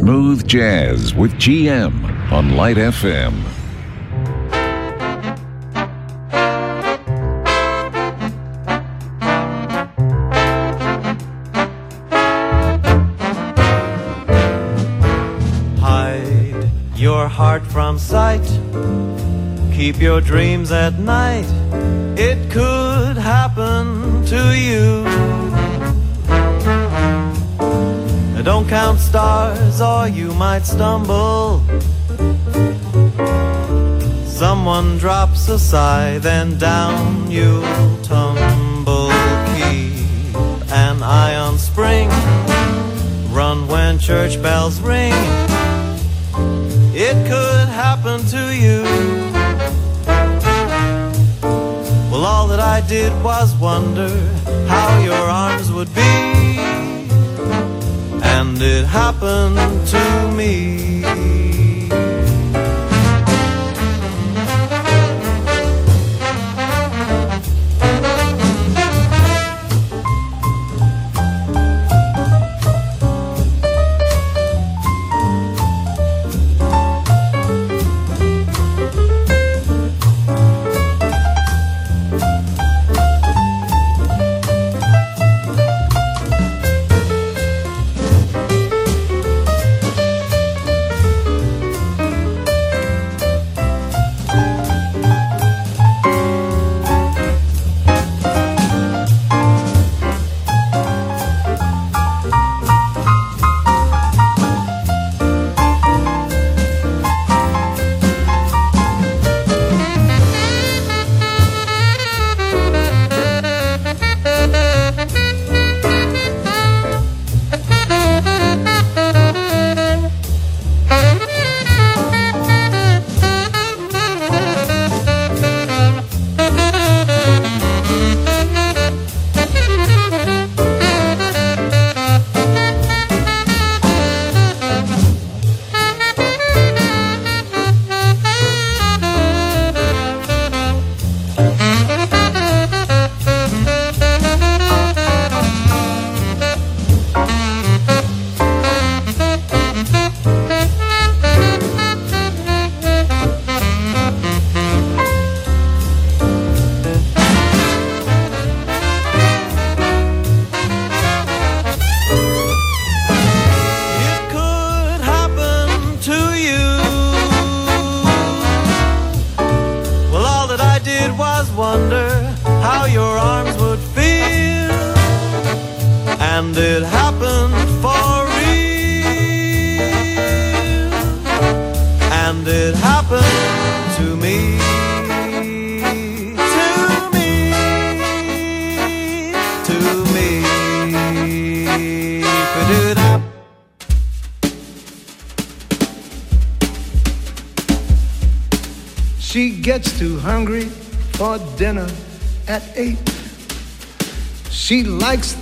Smooth Jazz with GM on Light FM. Hide your heart from sight. Keep your dreams at night. It could happen to you. Count stars or you might stumble. Someone drops a sigh, then down you'll tumble. Keep an eye on spring. Run when church bells ring. It could happen to you. Well, all that I did was wonder how your arms would be. And it happened to me.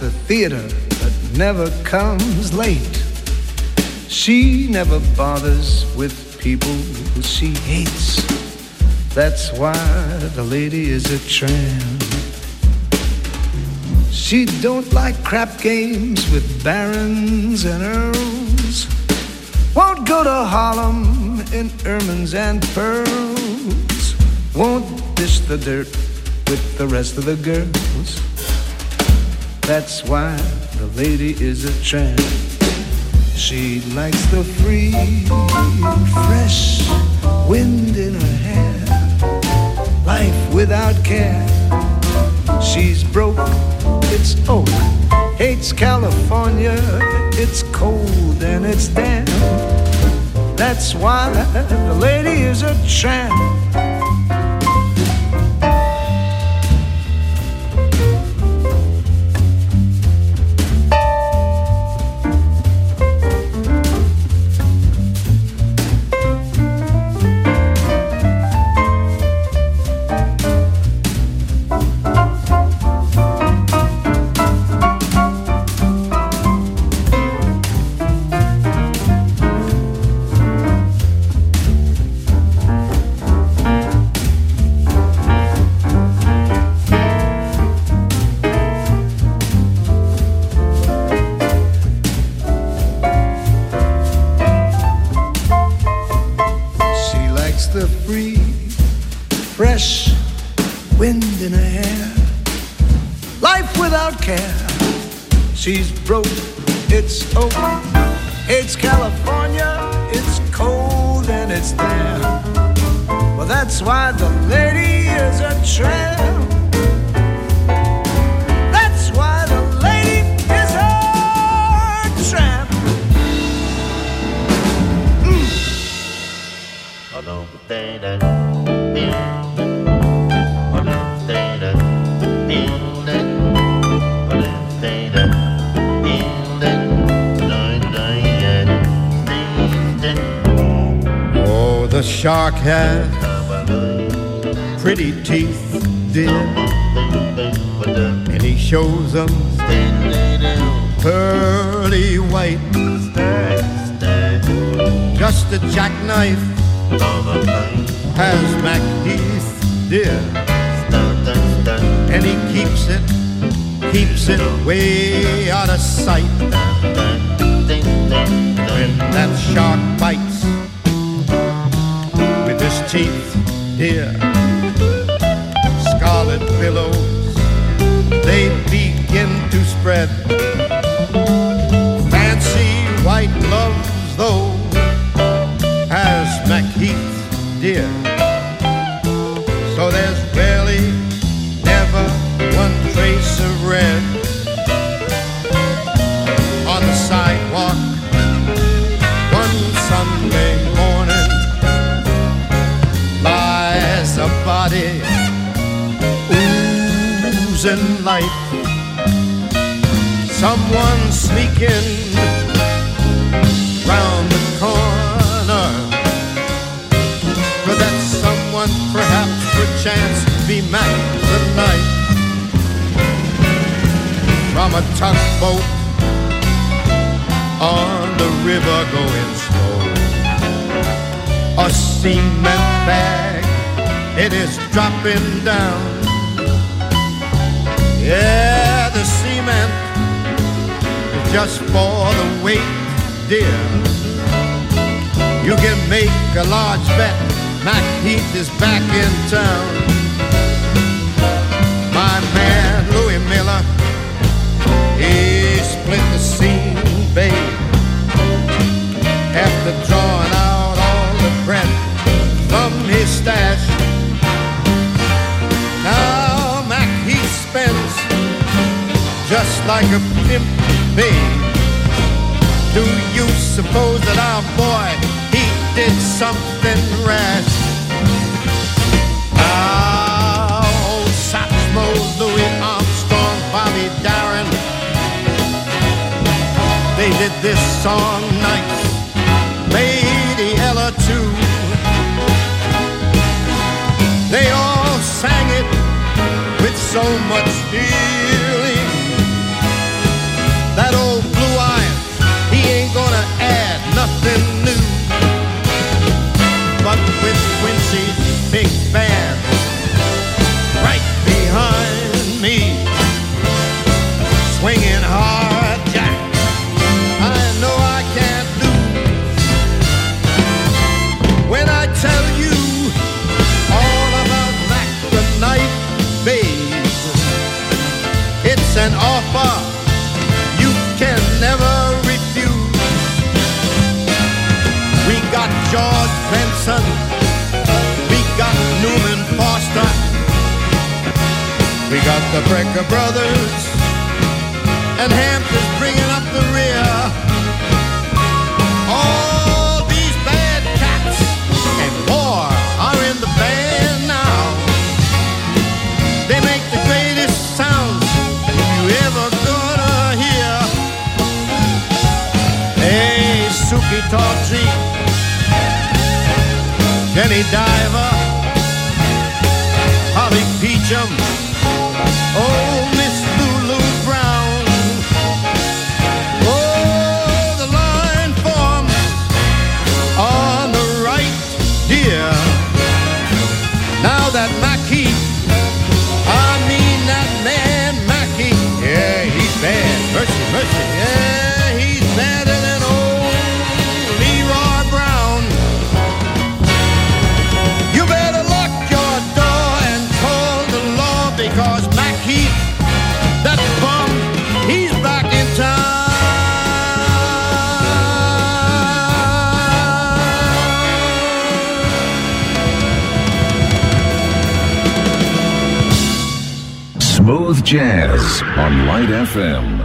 The theater, but never comes late. She never bothers with people who she hates. That's why the lady is a tramp. She don't like crap games with barons and earls. Won't go to Harlem in ermines and pearls. Won't dish the dirt with the rest of the girls. That's why the lady is a tramp. She likes the free, fresh wind in her hair. Life without care. She's broke, it's oak. Hates California, it's cold and it's damp. That's why the lady is a tramp. Shark has pretty teeth, dear, and he shows them pearly white. Just a jackknife has Mac teeth, dear, and he keeps it, keeps it way out of sight. When that shark bites his teeth, dear, scarlet billows they begin to spread. Fancy white gloves, though, has MacHeath, dear. Oozing life. Someone sneaking round the corner. Could that someone perhaps perchance be Mac tonight? From a tugboat on the river going slow. A cement bag, it is dropping down. Yeah, the is just for the weight, dear. You can make a large bet Mac Heath is back in town. My man Louis Miller, he split the scene, babe. After drawing like a pimp, babe. Do you suppose that our boy he did something rash? Now Satchmo, Louis Armstrong, Bobby Darin, they did this song nice. Lady Ella too. They all sang it with so much feeling. Nothing the Brecker Brothers, and Hampton's bringing up the rear. All these bad cats and more are in the band now. They make the greatest sounds you ever gonna hear. Hey, Suki Tawdry, Jenny Diver, Jazz on Light FM.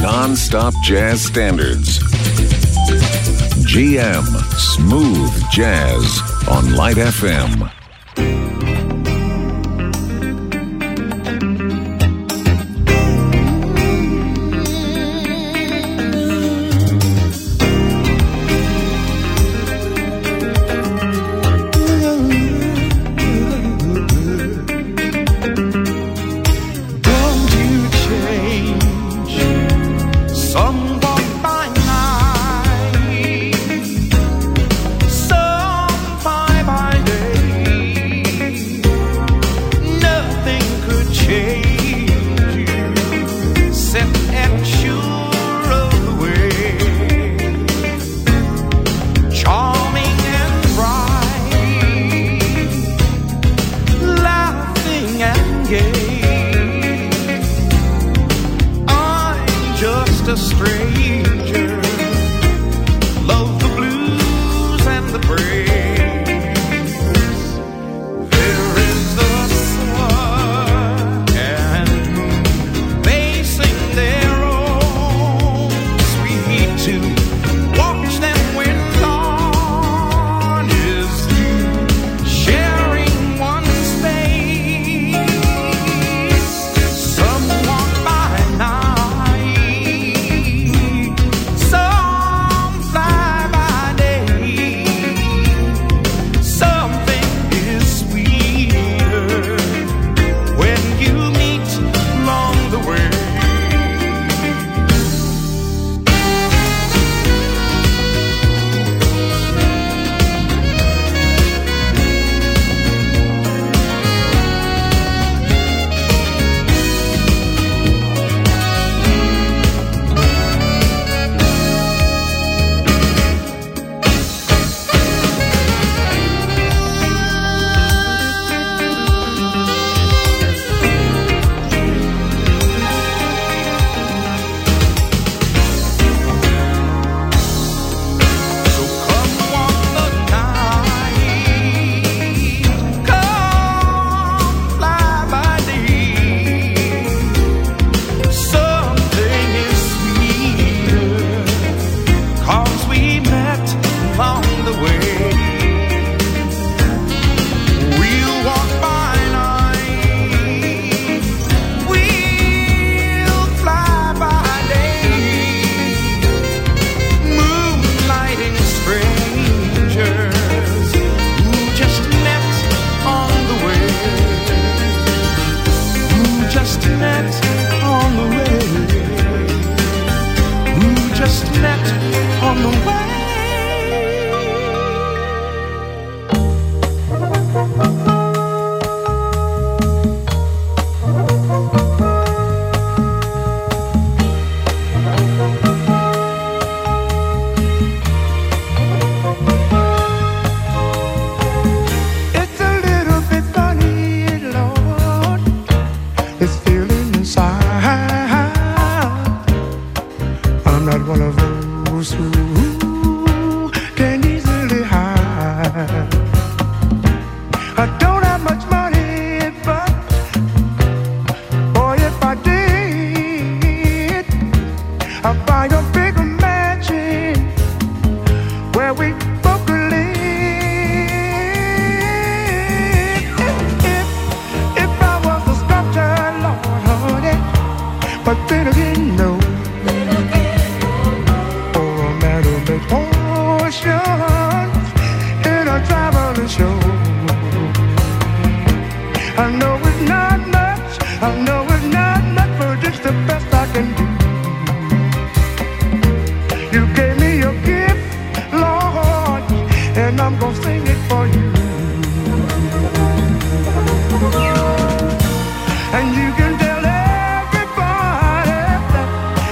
Non-stop jazz standards. GM Smooth Jazz on Light FM.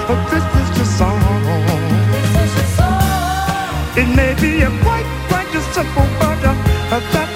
How wonderful life is.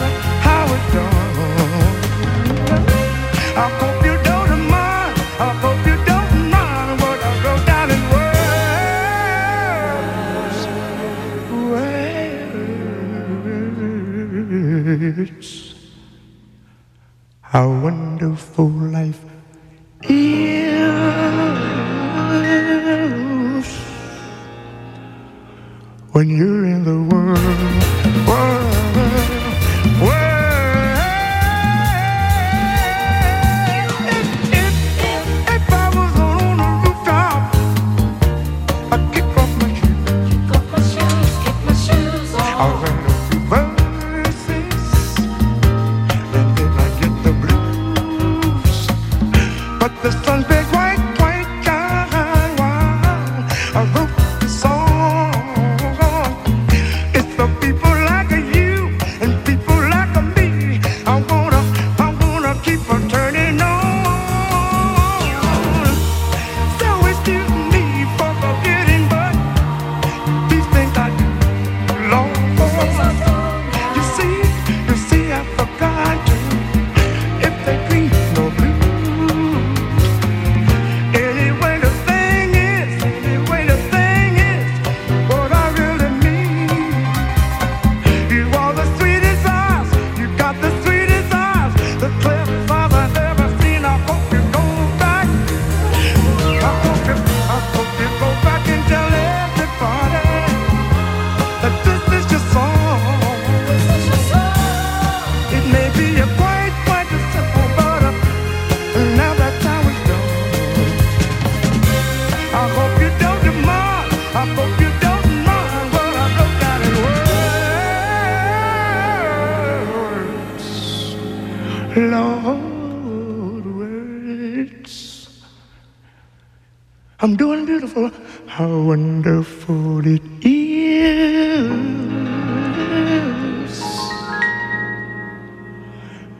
wonderful, how wonderful it is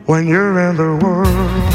when you're in the world.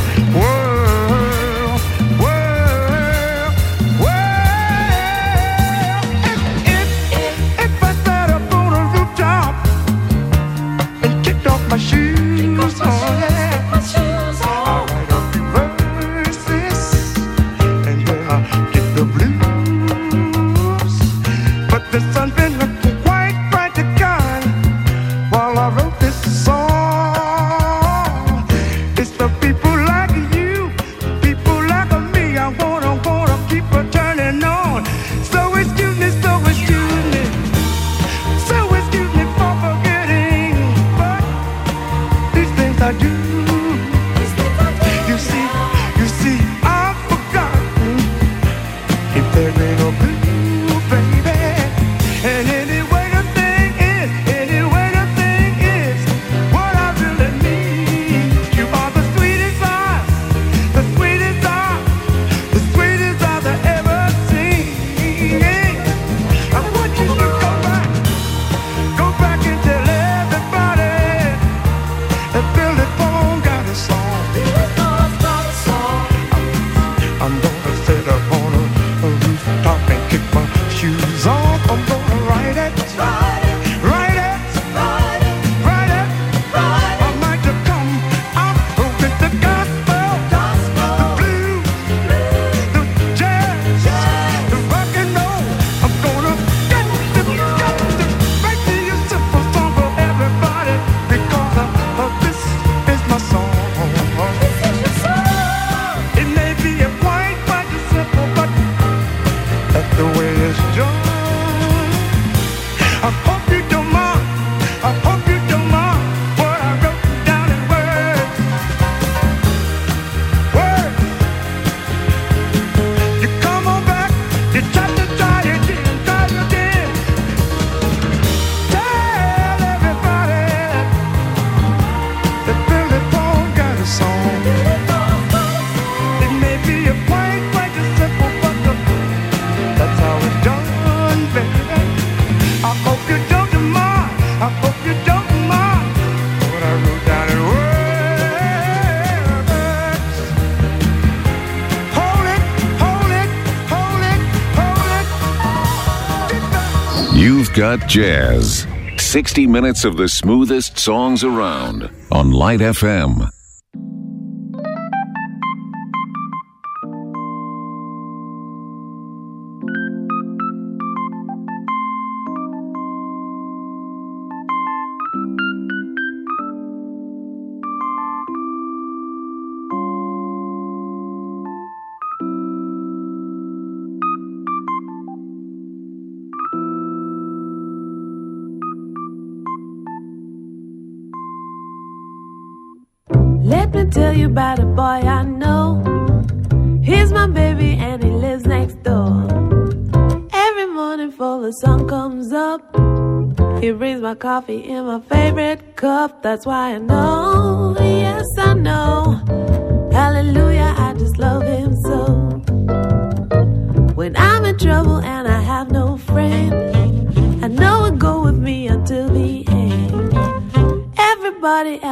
Hot Jazz. 60 minutes of the smoothest songs around on Light FM. Let me tell you about a boy I know. He's my baby and he lives next door. Every morning before the sun comes up, he brings my coffee in my favorite cup. That's why I know, yes, I know. Hallelujah, I just love him so. When I'm in trouble and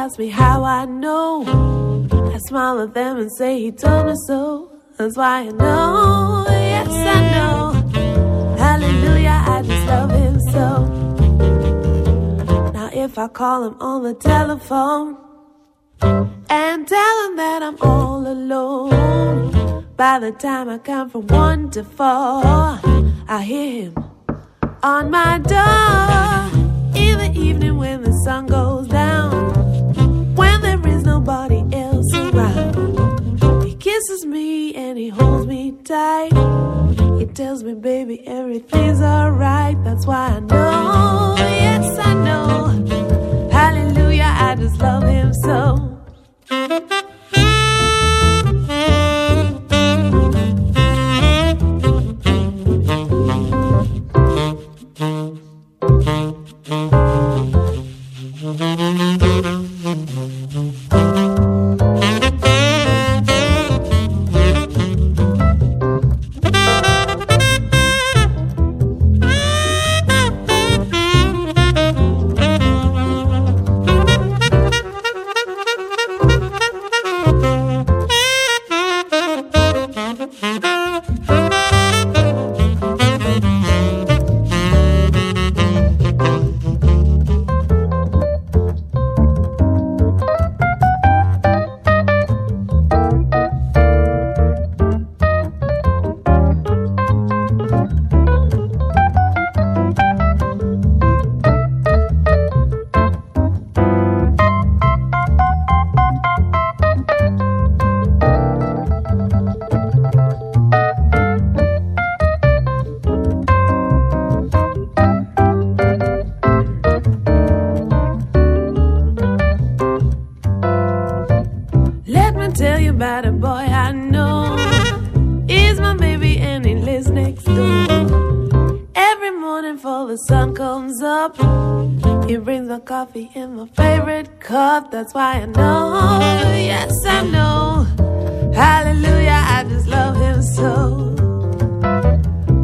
Asks me how I know. I smile at them and say he told me so. That's why I know, yes, I know. Hallelujah, I just love him so. Now, if I call him on the telephone and tell him that I'm all alone, by the time I come from one to four, I hear him on my door in the evening when the sun goes down, kisses me and he holds me tight. He tells me, baby, everything's alright. That's why I know, yes, I know. Hallelujah, I just love him so. Ha That's why I know, yes, I know. Hallelujah, I just love him so.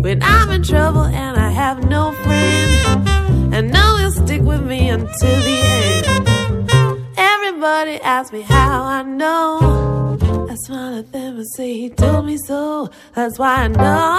When I'm in trouble and I have no friend, and know he'll stick with me until the end. Everybody asks me how I know. I smile at them and say he told me so. That's why I know,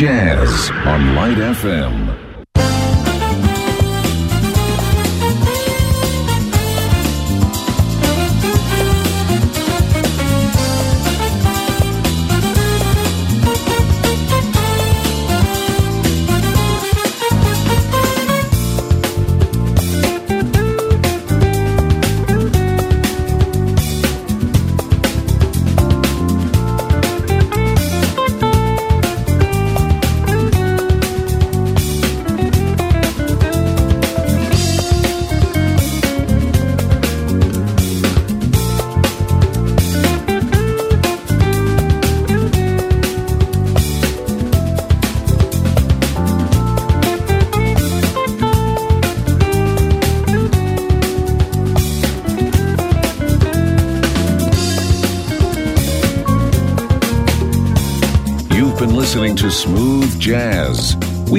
Jazz on Light FM.